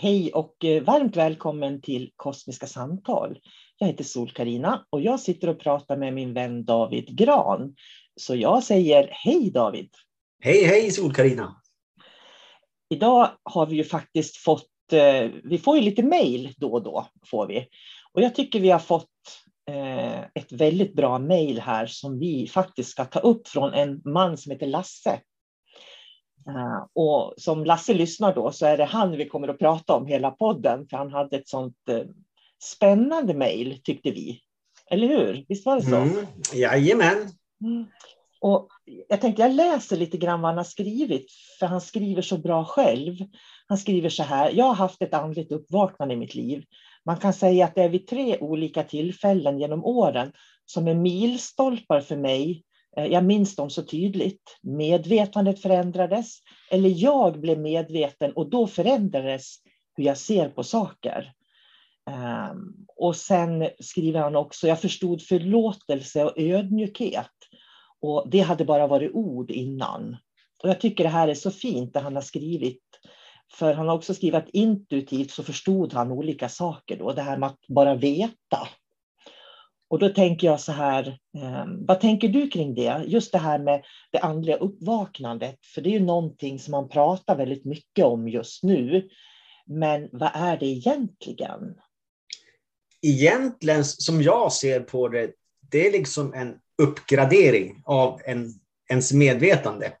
Hej och eh, varmt välkommen till Kosmiska samtal. Jag heter sol karina och jag sitter och pratar med min vän David Gran. Så jag säger hej David. Hej hej sol karina Idag har vi ju faktiskt fått, eh, vi får ju lite mejl då och då får vi. Och jag tycker vi har fått eh, ett väldigt bra mejl här som vi faktiskt ska ta upp från en man som heter Lasse. Uh, och som Lasse lyssnar då så är det han vi kommer att prata om hela podden, för han hade ett sånt uh, spännande mejl tyckte vi. Eller hur? Visst var det så? Mm, jajamän. Mm. Och jag tänkte jag läser lite grann vad han har skrivit, för han skriver så bra själv. Han skriver så här, jag har haft ett andligt uppvaknande i mitt liv. Man kan säga att det är vid tre olika tillfällen genom åren som är milstolpar för mig Eh, Eh, jag minns dem så tydligt. Medvetandet förändrades, eller jag blev medveten och då förändrades hur jag ser på saker. Ehm, och sen skriver han också, jag förstod förlåtelse och ödmjukhet. Och det hade bara varit ord innan. Och jag tycker det här är så fint det han har skrivit. För han har också skrivit att intuitivt så förstod han olika saker då. Det här med att bara veta. Och då tänker jag så här, ehm, vad tänker du kring det? Just det här med det andliga uppvaknandet, för det är ju någonting som man pratar väldigt mycket om just nu. Men vad är det egentligen? Egentligen, som jag ser på det, det är liksom en uppgradering av en, ens medvetande.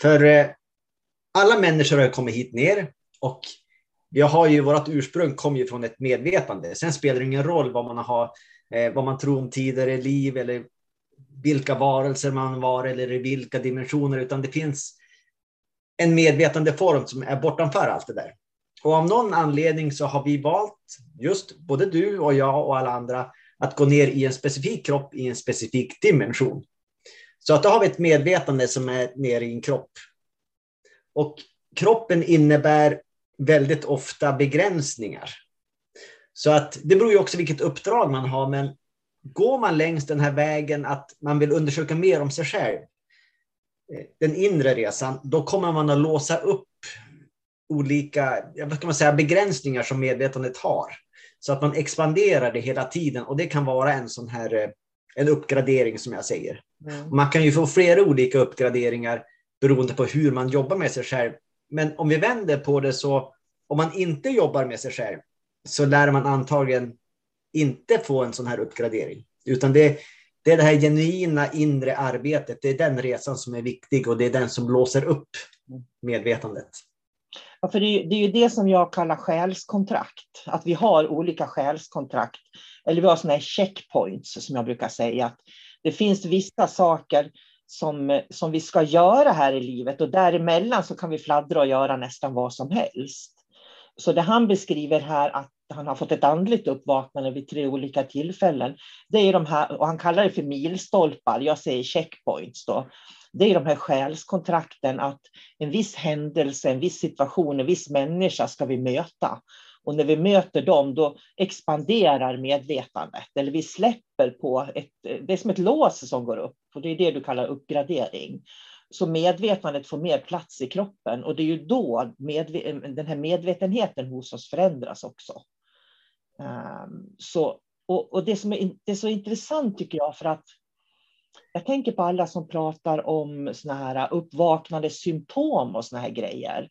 För eh, alla människor har kommit hit ner och vi har ju, vårt ursprung kommer ju från ett medvetande. Sen spelar det ingen roll vad man har eh, vad man tror om tidigare liv eller vilka varelser man var eller i vilka dimensioner, utan det finns en medvetande form som är bortanför allt det där. Och av någon anledning så har vi valt, just både du och jag och alla andra, att gå ner i en specifik kropp i en specifik dimension. Så att då har vi ett medvetande som är nere i en kropp. Och kroppen innebär väldigt ofta begränsningar. Så att det beror ju också vilket uppdrag man har, men går man längs den här vägen att man vill undersöka mer om sig själv, eh, den inre resan, då kommer man att låsa upp olika vad ska man säga, begränsningar som medvetandet har. Så att man expanderar det hela tiden och det kan vara en sån här eh, en uppgradering som jag säger. Mm. Man kan ju få flera olika uppgraderingar beroende på hur man jobbar med sig själv. Men om vi vänder på det så, om man inte jobbar med sig själv så lär man antagligen inte få en sån här uppgradering. Utan det, det är det här genuina inre arbetet, det är den resan som är viktig och det är den som blåser upp medvetandet. Ja, för det är, det är ju det som jag kallar själskontrakt, att vi har olika själskontrakt. Eller vi har sådana här checkpoints som jag brukar säga. Att det finns vissa saker som, som vi ska göra här i livet och däremellan så kan vi fladdra och göra nästan vad som helst. Så det han beskriver här att han har fått ett andligt uppvaknande vid tre olika tillfällen. Det är de här, och han kallar det för milstolpar, jag säger checkpoints då. Det är de här själskontrakten att en viss händelse, en viss situation, en viss människa ska vi möta. Och när vi möter dem, då expanderar medvetandet. Eller vi släpper på ett, det är som ett lås som går upp. Och det är det du kallar uppgradering. Så medvetandet får mer plats i kroppen och det är ju då den här medvetenheten hos oss förändras också. Um, så, och, och det som är, det är så intressant tycker jag för att jag tänker på alla som pratar om såna här uppvaknande symptom och såna här grejer.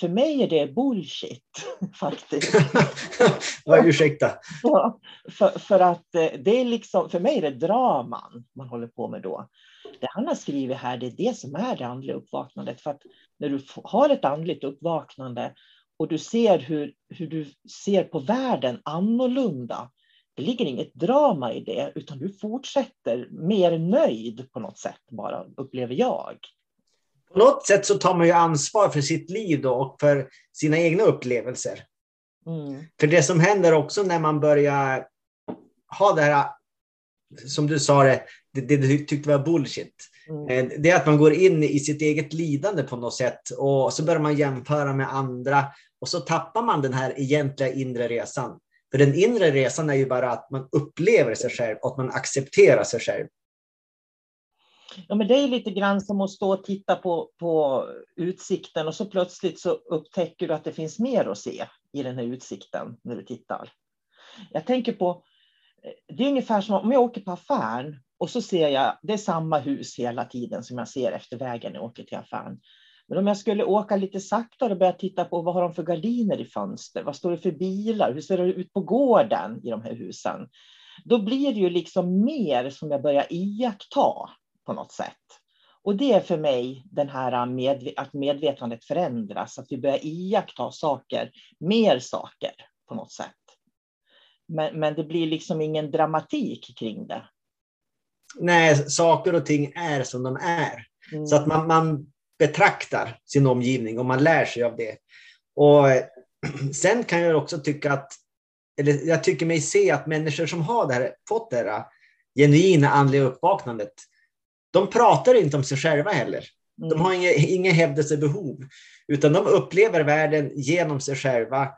För mig är det bullshit faktiskt. ja, ursäkta. Ja, för, för att eh, det är liksom, för mig är det draman man håller på med då. Det han har skrivit här, det är det som är det andliga uppvaknandet. För att när du har ett andligt uppvaknande och du ser hur, hur du ser på världen annorlunda, det ligger inget drama i det, utan du fortsätter mer nöjd på något sätt bara, upplever jag. På något sätt så tar man ju ansvar för sitt liv och för sina egna upplevelser. Mm. För det som händer också när man börjar ha det här, som du sa det, det, det du tyckte var bullshit. Mm. Eh, det är att man går in i sitt eget lidande på något sätt och så börjar man jämföra med andra och så tappar man den här egentliga inre resan. För den inre resan är ju bara att man upplever sig själv och att man accepterar sig själv. Ja, men det är lite grann som att stå och titta på, på utsikten och så plötsligt så upptäcker du att det finns mer att se i den här utsikten när du tittar. Jag tänker på, det är ungefär som om jag åker på affären och så ser jag, det är samma hus hela tiden som jag ser efter vägen när jag åker till affären. Men om jag skulle åka lite saktare och börja titta på vad har de för gardiner i fönster? Vad står det för bilar? Hur ser det ut på gården i de här husen? Då blir det ju liksom mer som jag börjar iaktta på något sätt. Och det är för mig den här med, att medvetandet förändras, att vi börjar iaktta saker, mer saker på något sätt. Men, men det blir liksom ingen dramatik kring det. Nej, saker och ting är som de är. Mm. Så att man, man betraktar sin omgivning och man lär sig av det. Och sen kan jag också tycka att, eller jag tycker mig se att människor som har det här, fått det här genuina andliga uppvaknandet, de pratar inte om sig själva heller. De mm. har inga, inga hävdelsebehov, utan de upplever världen genom sig själva.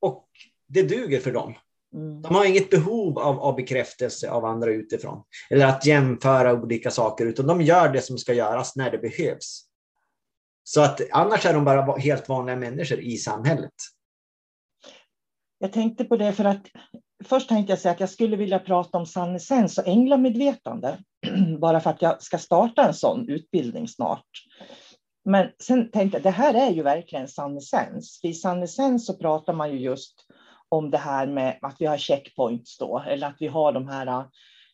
Och det duger för dem. Mm. De har inget behov av, av bekräftelse av andra utifrån. Eller att jämföra olika saker, utan de gör det som ska göras när det behövs. Så att annars är de bara helt vanliga människor i samhället. Jag tänkte på det för att först tänkte jag säga att jag skulle vilja prata om sannesens och änglamedvetande. Bara för att jag ska starta en sån utbildning snart. Men sen tänkte jag, det här är ju verkligen sannesens. I sannesens så pratar man ju just om det här med att vi har checkpoints då, eller att vi har de här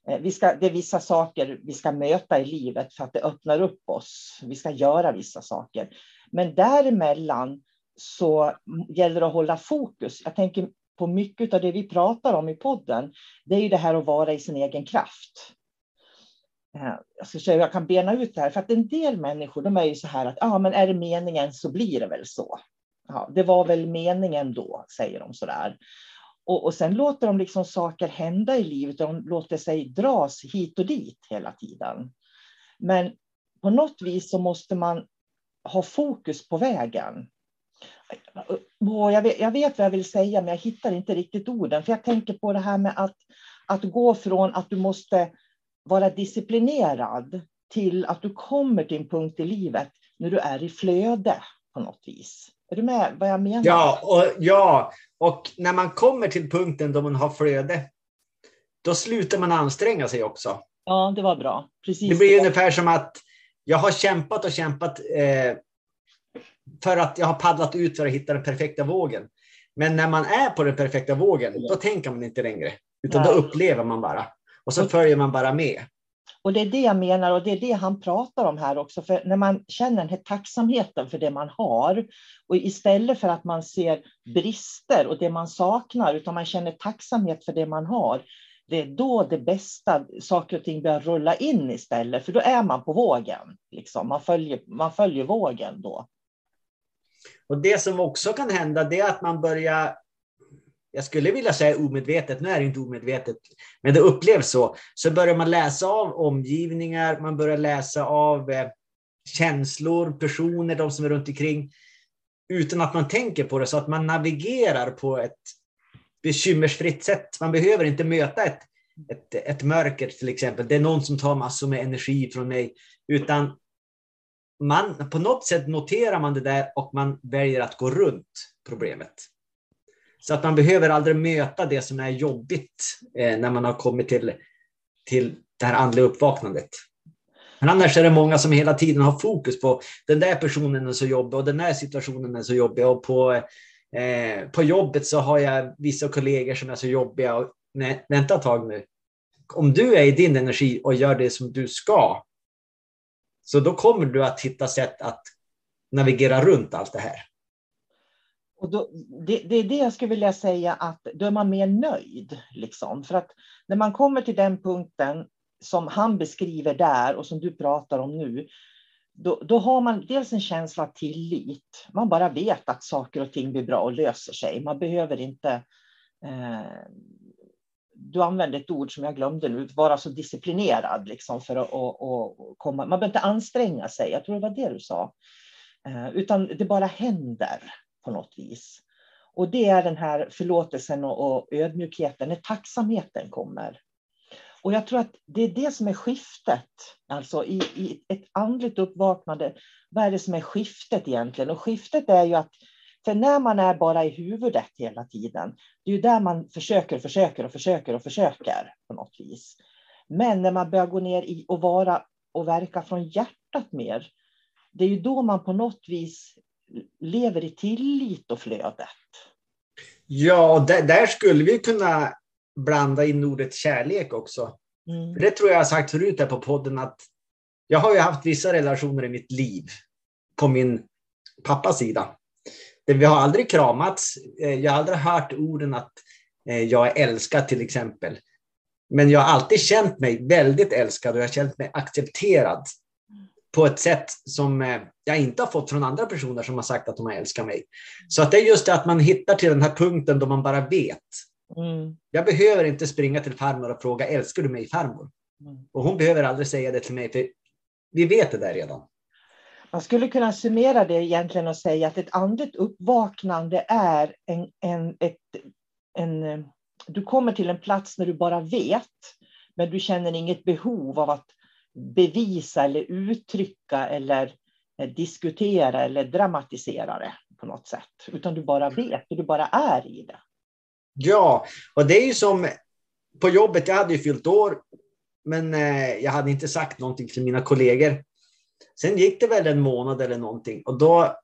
eh, vi ska, det är vissa saker vi ska möta i livet för att det öppnar upp oss. Vi ska göra vissa saker. Men däremellan så gäller det att hålla fokus. Jag tänker på mycket av det vi pratar om i podden. Det är ju det här att vara i sin egen kraft. Eh, jag ska säga, jag kan bena ut det här, för att en del människor, de är ju så här att, ah, men är det meningen så blir det väl så. Ja, det var väl meningen då, säger de sådär. Och, och sen låter de liksom saker hända i livet, de låter sig dras hit och dit hela tiden. Men på något vis så måste man ha fokus på vägen. Jag vet, jag vet vad jag vill säga, men jag hittar inte riktigt orden. För jag tänker på det här med att, att gå från att du måste vara disciplinerad till att du kommer till en punkt i livet när du är i flöde på något vis. Är du med vad jag menar? Ja, och, ja, och när man kommer till punkten då man har flöde, då slutar man anstränga sig också. Ja, det var bra. Precis. Det blir ungefär som att jag har kämpat och kämpat eh, för att jag har paddlat ut för att hitta den perfekta vågen. Men när man är på den perfekta vågen, då tänker man inte längre, utan Nej. då upplever man bara. Och så följer man bara med. Och det är det jag menar och det är det han pratar om här också. För när man känner den här tacksamheten för det man har och istället för att man ser brister och det man saknar, utan man känner tacksamhet för det man har, det är då det bästa, saker och ting börjar rulla in istället, för då är man på vågen. Liksom. Man, följer, man följer vågen då. Och Det som också kan hända det är att man börjar, jag skulle vilja säga omedvetet, nu är det inte omedvetet, men det upplevs så, så börjar man läsa av omgivningar, man börjar läsa av eh, känslor, personer, de som är runt omkring, utan att man tänker på det, så att man navigerar på ett bekymmersfritt sätt. Man behöver inte möta ett, ett, ett mörker till exempel. Det är någon som tar massor med energi från mig, utan man, på något sätt noterar man det där och man väljer att gå runt problemet. Så att man behöver aldrig möta det som är jobbigt eh, när man har kommit till, till det här andliga uppvaknandet. Men annars är det många som hela tiden har fokus på den där personen är så jobbig och den där situationen är så jobbig. Och på, eh, på jobbet så har jag vissa kollegor som är så jobbiga. Och, nej, vänta ett tag nu. Om du är i din energi och gör det som du ska, så då kommer du att hitta sätt att navigera runt allt det här. Och då, det, det, är det jag skulle vilja säga att då är man mer nöjd. Liksom. För att när man kommer till den punkten som han beskriver där och som du pratar om nu, då, då har man dels en känsla av tillit. Man bara vet att saker och ting blir bra och löser sig. Man behöver inte eh, du använde ett ord som jag glömde nu, vara så disciplinerad liksom för att och, och komma. Man behöver inte anstränga sig, jag tror det var det du sa. Eh, utan det bara händer på något vis. Och det är den här förlåtelsen och, och ödmjukheten, när tacksamheten kommer. Och jag tror att det är det som är skiftet, alltså i, i ett andligt uppvaknande. Vad är det som är skiftet egentligen? Och skiftet är ju att för när man är bara i huvudet hela tiden, det är ju där man försöker, försöker och försöker och försöker på något vis. Men när man börjar gå ner i och vara och verka från hjärtat mer, det är ju då man på något vis lever i tillit och flödet. Ja, där, där skulle vi kunna blanda in ordet kärlek också. Mm. det tror jag har sagt förut här på podden att jag har ju haft vissa relationer i mitt liv på min pappas sida vi har aldrig kramats. Eh, jag har aldrig hört orden att eh, jag är älskad till exempel. Men jag har alltid känt mig väldigt älskad och jag har känt mig accepterad på ett sätt som eh, jag inte har fått från andra personer som har sagt att de har älskat mig. Så att det är just det att man hittar till den här punkten då man bara vet. Mm. Jag behöver inte springa till farmor och fråga, älskar du mig farmor? Mm. Och hon behöver aldrig säga det till mig, för vi vet det där redan. Man skulle kunna summera det egentligen och säga att ett andligt uppvaknande är en, en, ett, en... Du kommer till en plats när du bara vet, men du känner inget behov av att bevisa eller uttrycka eller eh, diskutera eller dramatisera det på något sätt. Utan du bara vet och du bara är i det. Ja, och det är ju som på jobbet. Jag hade ju fyllt år, men eh, jag hade inte sagt någonting till mina kollegor. Sen gick det väl en månad eller någonting och då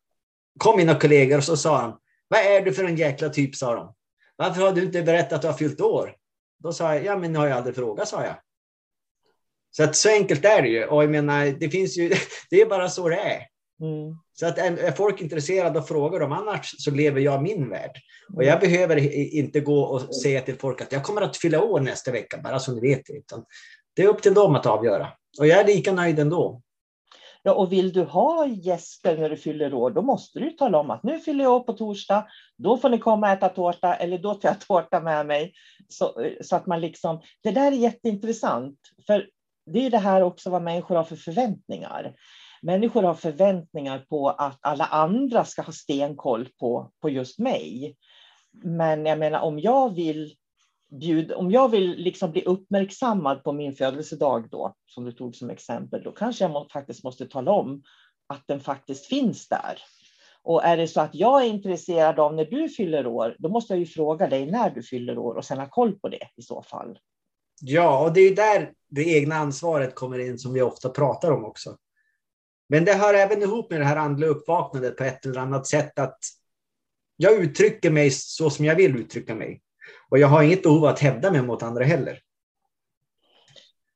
kom mina kollegor och så sa de, vad är du för en jäkla typ, sa de. Varför har du inte berättat att du har fyllt år? Då sa jag, ja men har jag aldrig frågat, sa jag. Så att så enkelt är det ju. Och jag menar, det finns ju, det är bara så det är. Mm. Så att är folk intresserade och frågar dem, annars så lever jag min värld. Och jag behöver inte gå och säga till folk att jag kommer att fylla år nästa vecka, bara så ni vet det. Utan Det är upp till dem att avgöra. Och jag är lika nöjd ändå. Ja, och vill du ha gäster när du fyller år, då måste du tala om att nu fyller jag år på torsdag, då får ni komma och äta tårta, eller då tar jag tårta med mig. Så, så att man liksom, det där är jätteintressant, för det är det här också vad människor har för förväntningar. Människor har förväntningar på att alla andra ska ha stenkoll på, på just mig. Men jag menar, om jag vill bjud, om jag vill liksom bli uppmärksammad på min födelsedag då, som du tog som exempel, då kanske jag må, faktiskt måste tala om att den faktiskt finns där. Och är det så att jag är intresserad av när du fyller år, då måste jag ju fråga dig när du fyller år och sen ha koll på det i så fall. Ja, och det är där det egna ansvaret kommer in som vi ofta pratar om också. Men det hör även ihop med det här andliga uppvaknandet på ett eller annat sätt att jag uttrycker mig så som jag vill uttrycka mig. Och jag har inget behov av att hävda mig mot andra heller.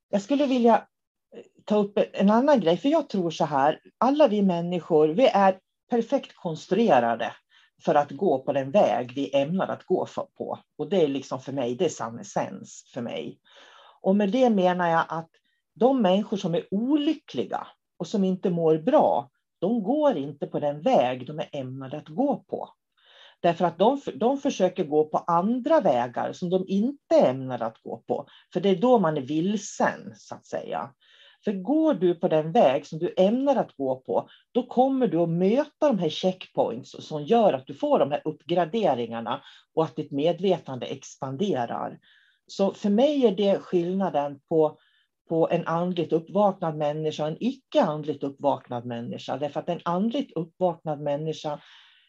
Jag skulle vilja ta upp en annan grej, för jag tror så här, alla vi människor, vi är perfekt konstruerade för att gå på den väg vi ämnar att gå på. Och det är liksom för mig, det är sann essens för mig. Och med det menar jag att de människor som är olyckliga och som inte mår bra, de går inte på den väg de är ämnade att gå på. Därför att de, de försöker gå på andra vägar som de inte är ämnade att gå på. För det är då man är vilsen, så att säga. För går du på den väg som du ämnar att gå på, då kommer du att möta de här checkpoints som gör att du får de här uppgraderingarna och att ditt medvetande expanderar. Så för mig är det skillnaden på, på en andligt uppvaknad människa och en icke andligt uppvaknad människa. Därför att en andligt uppvaknad människa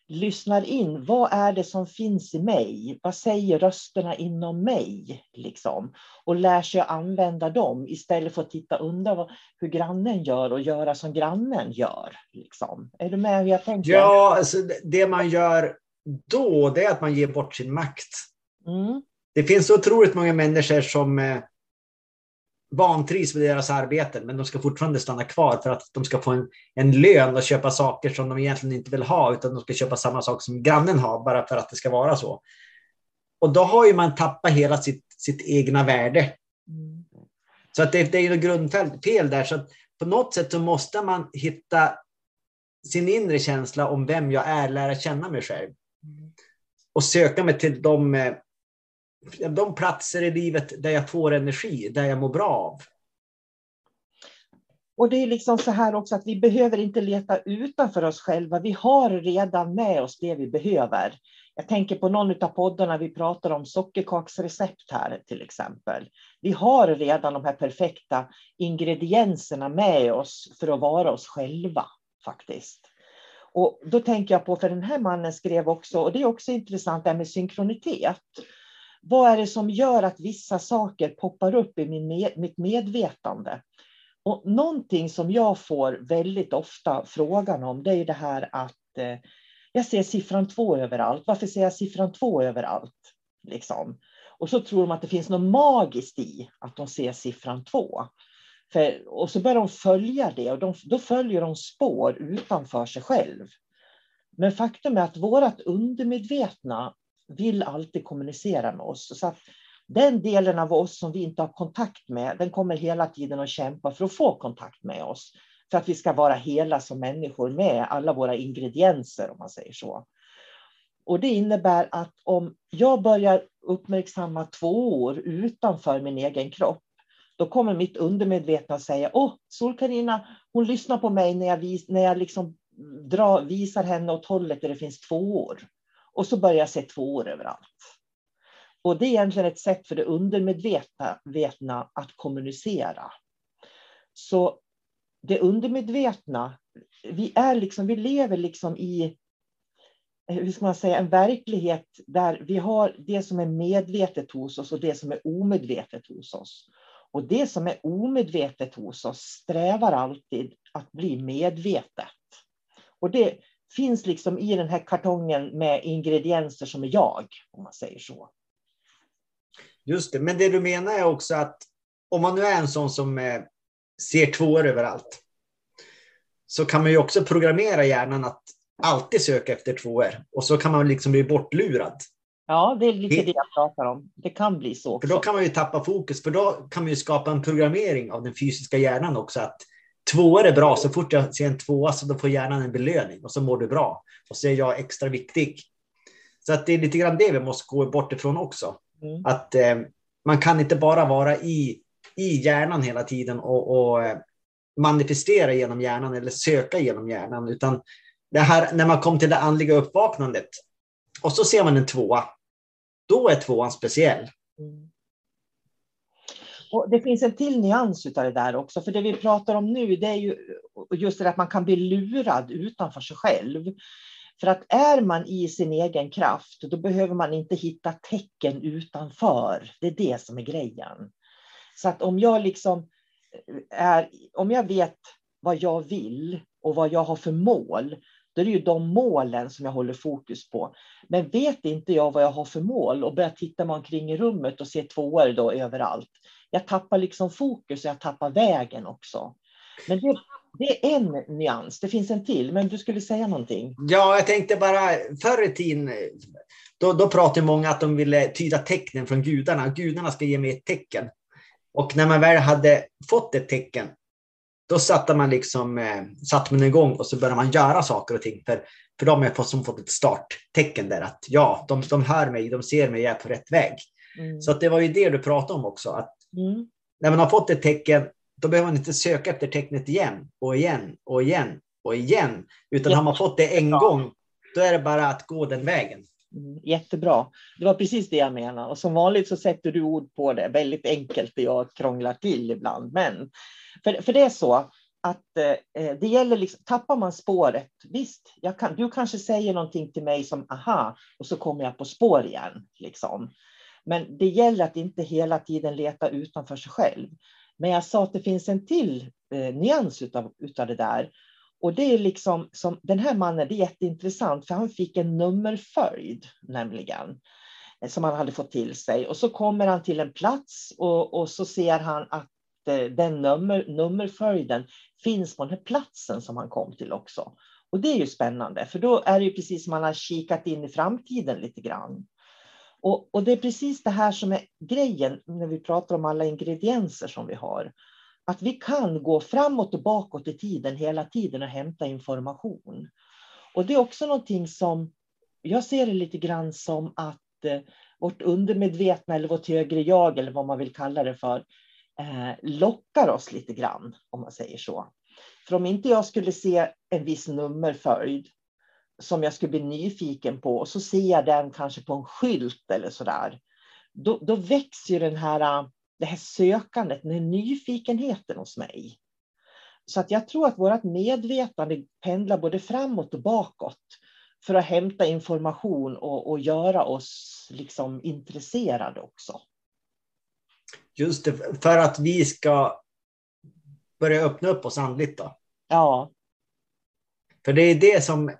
lyssnar in. Vad är det som finns i mig? Vad säger rösterna inom mig? Liksom? Och lär sig att använda dem istället för att titta undra hur grannen gör och göra som grannen gör. Liksom. Är du med hur jag tänker? Ja, alltså det man gör då, det är att man ger bort sin makt. Mm. Det finns otroligt många människor som eh, vantrivs med deras arbeten, men de ska fortfarande stanna kvar för att de ska få en, en lön och köpa saker som de egentligen inte vill ha, utan de ska köpa samma sak som grannen har, bara för att det ska vara så. Och då har ju man tappat hela sitt, sitt egna värde. Mm. Så att det, det är ju grundfel där. Så att på något sätt så måste man hitta sin inre känsla om vem jag är, lära känna mig själv. Mm. Och söka mig till de eh, de platser i livet där jag får energi, där jag mår bra av. Och det är liksom så här också att vi behöver inte leta utanför oss själva. Vi har redan med oss det vi behöver. Jag tänker på någon av poddarna vi pratar om sockerkaksrecept här till exempel. Vi har redan de här perfekta ingredienserna med oss för att vara oss själva faktiskt. Och då tänker jag på, för den här mannen skrev också, och det är också intressant det här med synkronitet. Vad är det som gör att vissa saker poppar upp i min med, mitt medvetande? Och någonting som jag får väldigt ofta frågan om, det är det här att eh, jag ser siffran två överallt. Varför ser jag siffran två överallt? Liksom. Och så tror de att det finns något magiskt i att de ser siffran två. För, och så börjar de följa det och de, då följer de spår utanför sig själv. Men faktum är att vårt undermedvetna vill alltid kommunicera med oss. Så att den delen av oss som vi inte har kontakt med, den kommer hela tiden att kämpa för att få kontakt med oss. För att vi ska vara hela som människor med alla våra ingredienser, om man säger så. Och det innebär att om jag börjar uppmärksamma två år utanför min egen kropp, då kommer mitt undermedvetna säga, åh, Sol-Carina, hon lyssnar på mig när jag, vis, när jag liksom drar, visar henne åt hållet där det finns två år. Och så börjar jag se tvåor överallt. Och det är egentligen ett sätt för det undermedvetna att kommunicera. Så det undermedvetna, vi, är liksom, vi lever liksom i hur ska man säga, en verklighet där vi har det som är medvetet hos oss och det som är omedvetet hos oss. Och det som är omedvetet hos oss strävar alltid att bli medvetet. Och det, finns liksom i den här kartongen med ingredienser som är jag, om man säger så. Just det, men det du menar är också att om man nu är en sån som eh, ser tvåor överallt, så kan man ju också programmera hjärnan att alltid söka efter tvåor. Och så kan man liksom bli bortlurad. Ja, det är lite det jag pratar om. Det kan bli så. Också. För då kan man ju tappa fokus, för då kan man ju skapa en programmering av den fysiska hjärnan också. Att tvåor är bra, så fort jag ser en tvåa så då får hjärnan en belöning och så mår du bra. Och så är jag extra viktig. Så att det är lite grann det vi måste gå bort ifrån också. Mm. Att eh, man kan inte bara vara i, i hjärnan hela tiden och, och eh, manifestera genom hjärnan eller söka genom hjärnan, utan det här när man kom till det andliga uppvaknandet och så ser man en tvåa. Då är tvåan speciell. Mm. Och det finns en till nyans av det där också, för det vi pratar om nu, det är ju just det att man kan bli lurad utanför sig själv. För att är man i sin egen kraft, då behöver man inte hitta tecken utanför. Det är det som är grejen. Så att om jag liksom eh, är, om jag vet vad jag vill och vad jag har för mål, då är det ju de målen som jag håller fokus på. Men vet inte jag vad jag har för mål och börjar titta mig omkring i rummet och se tvåor då överallt. Jag tappar liksom fokus och jag tappar vägen också. Men det, det är en nyans. Det finns en till, men du skulle säga någonting. Ja, jag tänkte bara förr i tiden, då, då pratade många att de ville tyda tecknen från gudarna. Gudarna ska ge mig ett tecken. Och när man väl hade fått ett tecken, då satte man liksom, eh, satte man igång och så började man göra saker och ting. För, för de har som fått ett starttecken där att ja, de, de hör mig, de ser mig, jag är på rätt väg. Mm. Så att det var ju det du pratade om också. Att mm. När man har fått ett tecken, då behöver man inte söka efter tecknet igen och igen och igen och igen. Utan har man fått det en gång, då är det bara att gå den vägen. Mm, jättebra. Det var precis det jag menade. Och som vanligt så sätter du ord på det. Väldigt enkelt och jag krånglar till ibland. Men för, för det är så att eh, det gäller, liksom, tappar man spåret, visst, kan, du kanske säger någonting till mig som aha, och så kommer jag på spår igen. Liksom. Men det gäller att inte hela tiden leta utanför sig själv. Men jag sa att det finns en till eh, nyans utav, utav det där. Och det är liksom som den här mannen, det är jätteintressant, för han fick en nummerföljd nämligen eh, som han hade fått till sig. Och så kommer han till en plats och, och så ser han att eh, den nummer, nummerföljden finns på den här platsen som han kom till också. Och det är ju spännande, för då är det ju precis som man har kikat in i framtiden lite grann. Och, och det är precis det här som är grejen när vi pratar om alla ingredienser som vi har att vi kan gå framåt och bakåt i tiden hela tiden och hämta information. Och det är också någonting som jag ser det lite grann som att eh, vårt undermedvetna eller vårt högre jag eller vad man vill kalla det för eh, lockar oss lite grann om man säger så. För om inte jag skulle se en viss nummerföljd som jag skulle bli nyfiken på och så ser jag den kanske på en skylt eller så där. Då, då växer den här det här sökandet, den här nyfikenheten hos mig. Så att jag tror att vårt medvetande pendlar både framåt och bakåt för att hämta information och, och göra oss liksom intresserade också. Just det, för att vi ska börja öppna upp oss andligt då? Ja. För det är det som...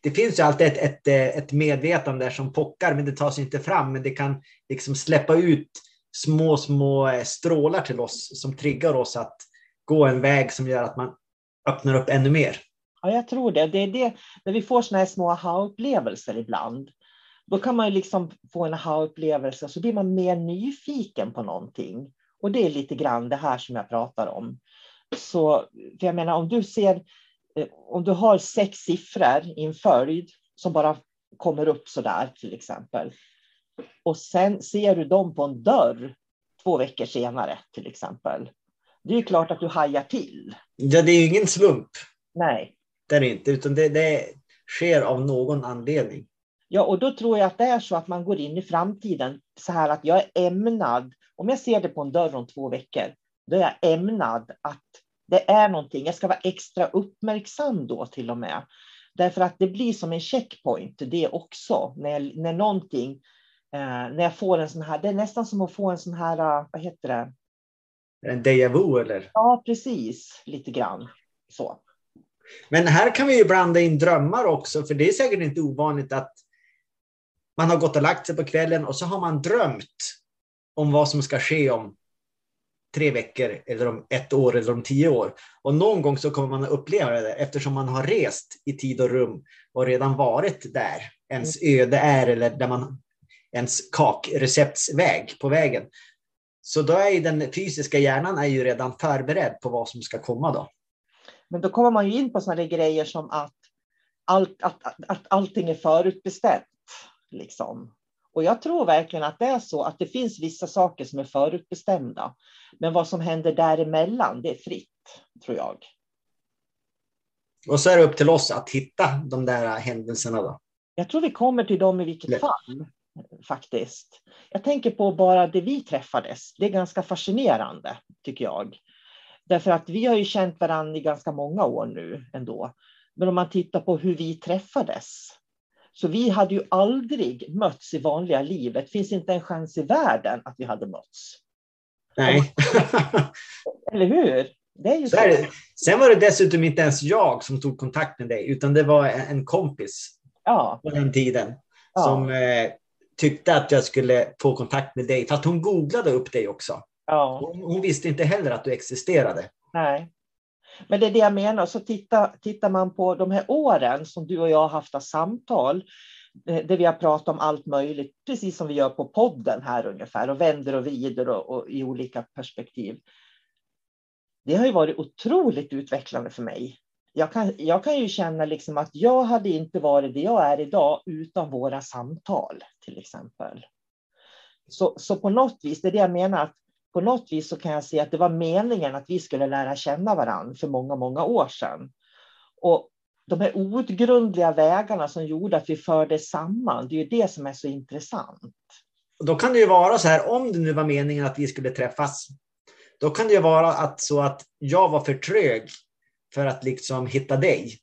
Det finns ju alltid ett, ett, eh, ett medvetande som pockar, men det tas inte fram. Men det kan liksom släppa ut små, små eh, strålar till oss som triggar oss att gå en väg som gör att man öppnar upp ännu mer. Ja, jag tror det. Det är det, när vi får såna här små aha-upplevelser ibland, då kan man ju liksom få en aha-upplevelse så blir man mer nyfiken på någonting. Och det är lite grann det här som jag pratar om. Så för jag menar, om du ser, om du har sex siffror i en följd som bara kommer upp så där till exempel, och sen ser du dem på en dörr två veckor senare till exempel. Det är klart att du hajar till. Ja, det är ju ingen slump. Nej. Det är det inte, utan det, det sker av någon anledning. Ja, och då tror jag att det är så att man går in i framtiden så här att jag är ämnad, om jag ser det på en dörr om två veckor, då är jag ämnad att det är någonting, jag ska vara extra uppmärksam då till och med. Därför att det blir som en checkpoint det också, när, när någonting Eh, när jag får en sån här, det är nästan som att få en sån här, eh, vad heter det? En déjà vu eller? Ja, precis, lite grann så. Men här kan vi ju blanda in drömmar också, för det är säkert inte ovanligt att man har gått och lagt sig på kvällen och så har man drömt om vad som ska ske om tre veckor, eller om ett år eller om tio år. Och någon gång så kommer man att uppleva det eftersom man har rest i tid och rum och redan varit där ens öde är eller där man ens kakreceptsväg på vägen. Så då är den fysiska hjärnan är ju redan förberedd på vad som ska komma då. Men då kommer man ju in på sådana grejer som att, allt, att, att, att allting är förutbestämt. Liksom. Och jag tror verkligen att det är så att det finns vissa saker som är förutbestämda. Men vad som händer däremellan, det är fritt, tror jag. Och så är det upp till oss att hitta de där händelserna då. Jag tror vi kommer till dem i vilket Nej. fall, faktiskt. Jag tänker på bara det vi träffades. Det är ganska fascinerande, tycker jag. Därför att vi har ju känt varandra i ganska många år nu ändå. Men om man tittar på hur vi träffades. Så vi hade ju aldrig mötts i vanliga livet. Det finns inte en chans i världen att vi hade mötts. Nej. Eller hur? Det är ju så. Sen var det dessutom inte ens jag som tog kontakt med dig, utan det var en kompis ja. på den tiden ja. som eh, tyckte att jag skulle få kontakt med dig. För att hon googlade upp dig också. Ja. Hon, hon, visste inte heller att du existerade. Nej. Men det är det jag menar. Så titta, tittar man på de här åren som du och jag har haft samtal, eh, där vi har pratat om allt möjligt, precis som vi gör på podden här ungefär, och vänder och vrider och, och i olika perspektiv. Det har ju varit otroligt utvecklande för mig. Jag kan, jag kan ju känna liksom att jag hade inte varit det jag är idag utan våra samtal, till exempel. Så, så på något vis, det är det jag menar, att på något vis så kan jag se att det var meningen att vi skulle lära känna varandra för många, många år sedan. Och de här outgrundliga vägarna som gjorde att vi förde samman, det är ju det som är så intressant. Då kan det ju vara så här, om det nu var meningen att vi skulle träffas, då kan det ju vara att, så att jag var för trög för att liksom hitta dig.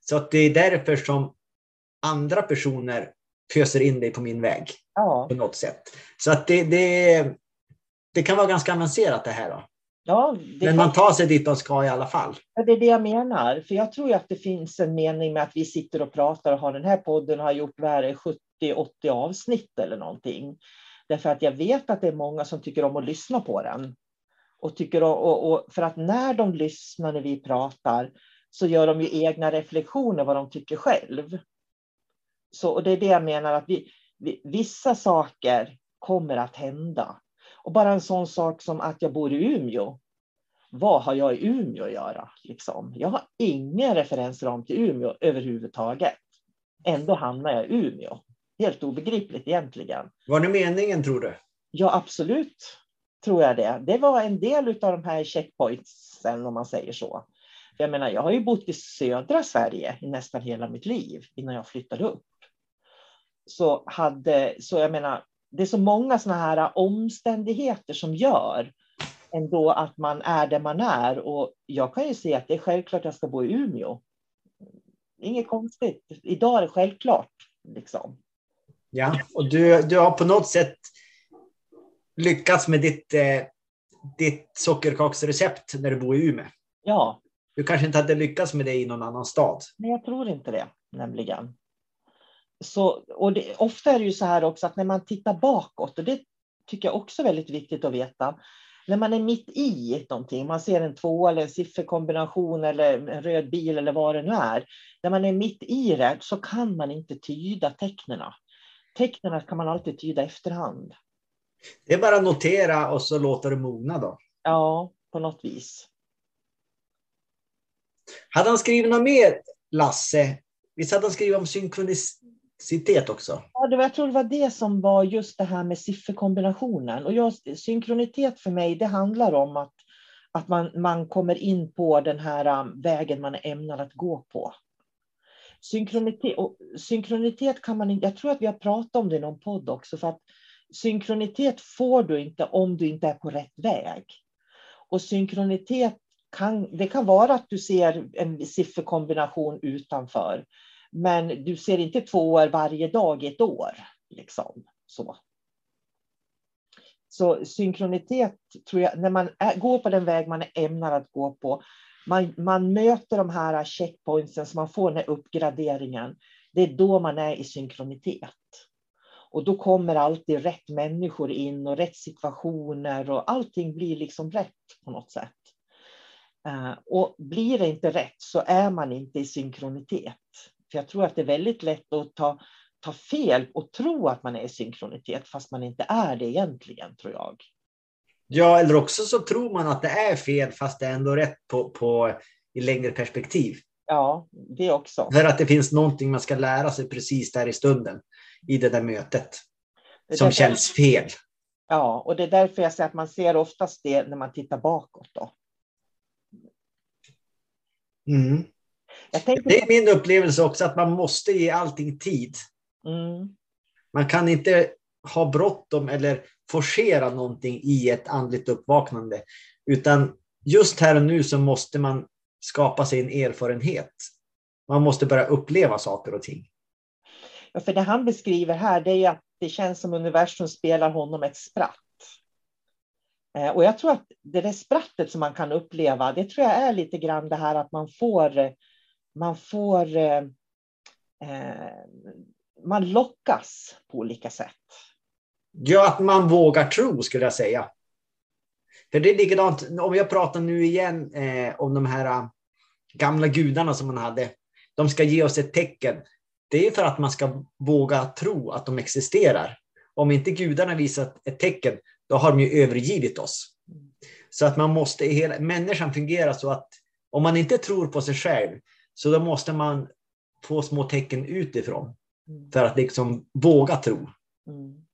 Så att det är därför som andra personer föser in dig på min väg. Ja. På något sätt. Så att det, det, det kan vara ganska avancerat det här. Då. Ja, Men kan... man tar sig dit man ska i alla fall. Ja, det är det jag menar. För jag tror att det finns en mening med att vi sitter och pratar och har den här podden och har gjort 70-80 avsnitt eller någonting. Därför att jag vet att det är många som tycker om att lyssna på den. Och tycker, och, och, och, för att när de lyssnar när vi pratar så gör de ju egna reflektioner vad de tycker själv. Så, och det är det jag menar att vi, vi, vissa saker kommer att hända. Och bara en sån sak som att jag bor i Umeå. Vad har jag i Umeå att göra? Liksom? Jag har ingen referensram till Umeå överhuvudtaget. Ändå hamnar jag i Umeå. Helt obegripligt egentligen. Var det meningen tror du? Ja, absolut tror jag det. Det var en del av de här checkpointsen om man säger så. Jag menar, jag har ju bott i södra Sverige i nästan hela mitt liv innan jag flyttade upp. Så, hade, så jag menar, det är så många sådana här omständigheter som gör ändå att man är där man är. Och jag kan ju se att det är självklart att jag ska bo i Umeå. Inget konstigt. Idag är det självklart. Liksom. Ja, och du, du har på något sätt lyckats med ditt, eh, ditt sockerkaksrecept när du bor i Umeå. Ja. Du kanske inte hade lyckats med det i någon annan stad? Nej, jag tror inte det, nämligen. Så, och det, ofta är det ju så här också att när man tittar bakåt, och det tycker jag också är väldigt viktigt att veta, när man är mitt i någonting, man ser en två eller en sifferkombination eller en röd bil eller vad det nu är. När man är mitt i det så kan man inte tyda tecknena. Tecknen kan man alltid tyda efterhand. Det är bara att notera och så låta det mogna då. Ja, på något vis. Hade han skrivit något mer, Lasse? Visst hade han skrivit om synkronicitet också? Ja, det var, jag tror det var det som var just det här med sifferkombinationen. Och jag, synkronitet för mig, det handlar om att, att man, man kommer in på den här um, vägen man är ämnad att gå på. Synkronitet, och synkronitet kan man inte, jag tror att vi har pratat om det i någon podd också, för att Synkronitet får du inte om du inte är på rätt väg. Och synkronitet kan, det kan vara att du ser en sifferkombination utanför, men du ser inte två år varje dag i ett år. Liksom. Så. Så synkronitet, tror jag, när man är, går på den väg man är ämnad att gå på, man, man möter de här checkpointsen, så man får den här uppgraderingen. Det är då man är i synkronitet. Och då kommer alltid rätt människor in och rätt situationer och allting blir liksom rätt på något sätt. Eh, och blir det inte rätt så är man inte i synkronitet. För jag tror att det är väldigt lätt att ta, ta fel och tro att man är i synkronitet fast man inte är det egentligen, tror jag. Ja, eller också så tror man att det är fel fast det är ändå rätt på, på i längre perspektiv. Ja, det också. För att det finns någonting man ska lära sig precis där i stunden, i det där mötet, Det som känns fel. Ja, och det är därför jag säger att man ser oftast det när man tittar bakåt. Då. Mm. Det är min upplevelse också att man måste ge allting tid. Mm, Man kan inte ha bråttom eller forcera någonting i ett andligt uppvaknande. Utan just här och nu så måste man skapa sig en erfarenhet. Man måste börja uppleva saker och ting. Ja, för det han beskriver här, det är att det känns som universum spelar honom ett spratt. Eh, Och jag tror att det där sprattet som man kan uppleva, det tror jag är lite grann det här att man får, man får, eh, eh, man lockas på olika sätt. Ja, att man vågar tro skulle jag säga. För det är likadant, om jag pratar nu igen eh, om de här eh, gamla gudarna som man hade. De ska ge oss ett tecken. Det är för att man ska våga tro att de existerar. Om inte gudarna visat ett tecken, då har de ju övergivit oss. Så att man måste, hela, människan fungerar så att om man inte tror på sig själv, så då måste man få små tecken utifrån. För att liksom våga tro. Mm.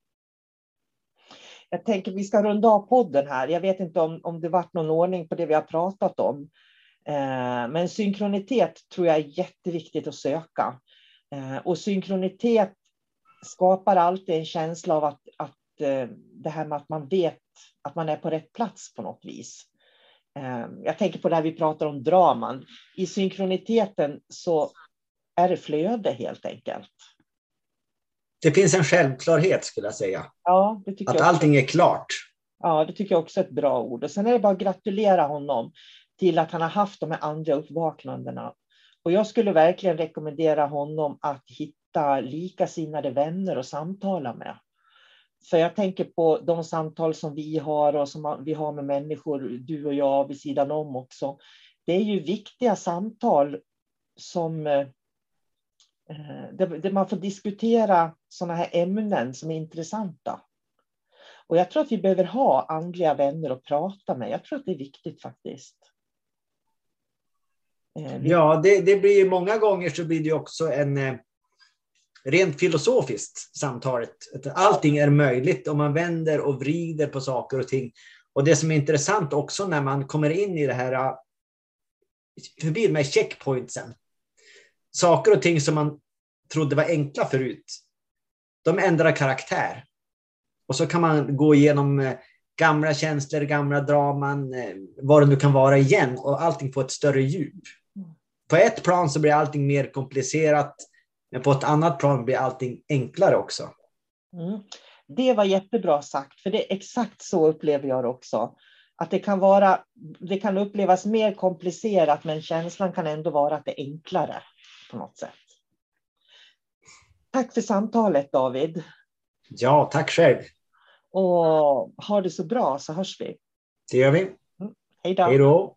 Jag tänker vi ska runda av podden här. Jag vet inte om, om det varit någon ordning på det vi har pratat om. Eh, men synkronitet tror jag är jätteviktigt att söka. Eh, och synkronitet skapar alltid en känsla av att, att eh, det här med att man vet att man är på rätt plats på något vis. Eh, jag tänker på det här vi pratar om draman. I synkroniteten så är det flöde helt enkelt. Det finns en självklarhet skulle jag säga. Ja, det tycker Att jag också. allting är klart. Ja, det tycker jag också är ett bra ord. Och sen är det bara att gratulera honom till att han har haft de här andra uppvaknandena. Och jag skulle verkligen rekommendera honom att hitta likasinnade vänner och samtala med. För jag tänker på de samtal som vi har och som vi har med människor, du och jag vid sidan om också. Det är ju viktiga samtal som eh, där, man får diskutera sådana här ämnen som är intressanta. Och jag tror att vi behöver ha andliga vänner att prata med. Jag tror att det är viktigt faktiskt. Eh, ja, det, det blir ju många gånger så blir det också en eh, rent filosofiskt samtalet. Att Allting är möjligt om man vänder och vrider på saker och ting. Och det som är intressant också när man kommer in i det här eh, förbi de här checkpointsen. Saker och ting som man trodde var enkla förut. De ändrar karaktär. Och så kan man gå igenom eh, gamla känslor, gamla draman, eh, vad det nu kan vara igen och allting får ett större djup. På ett plan så blir allting mer komplicerat, men på ett annat plan blir allting enklare också. Mm. Det var jättebra sagt, för det är exakt så upplever jag det också. Att det kan, vara, det kan upplevas mer komplicerat, men känslan kan ändå vara att det är enklare på något sätt. Tack för samtalet David. Ja, tack själv. Och ha det så bra så hörs vi. Det gör vi. Hej då. Hej då.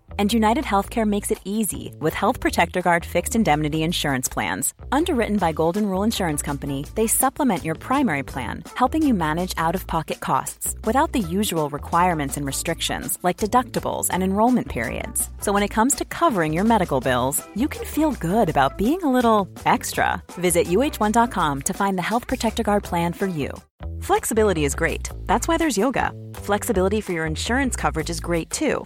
And United Healthcare makes it easy with Health Protector Guard fixed indemnity insurance plans. Underwritten by Golden Rule Insurance Company, they supplement your primary plan, helping you manage out of pocket costs without the usual requirements and restrictions like deductibles and enrollment periods. So when it comes to covering your medical bills, you can feel good about being a little extra. Visit uh1.com to find the Health Protector Guard plan for you. Flexibility is great. That's why there's yoga. Flexibility for your insurance coverage is great too.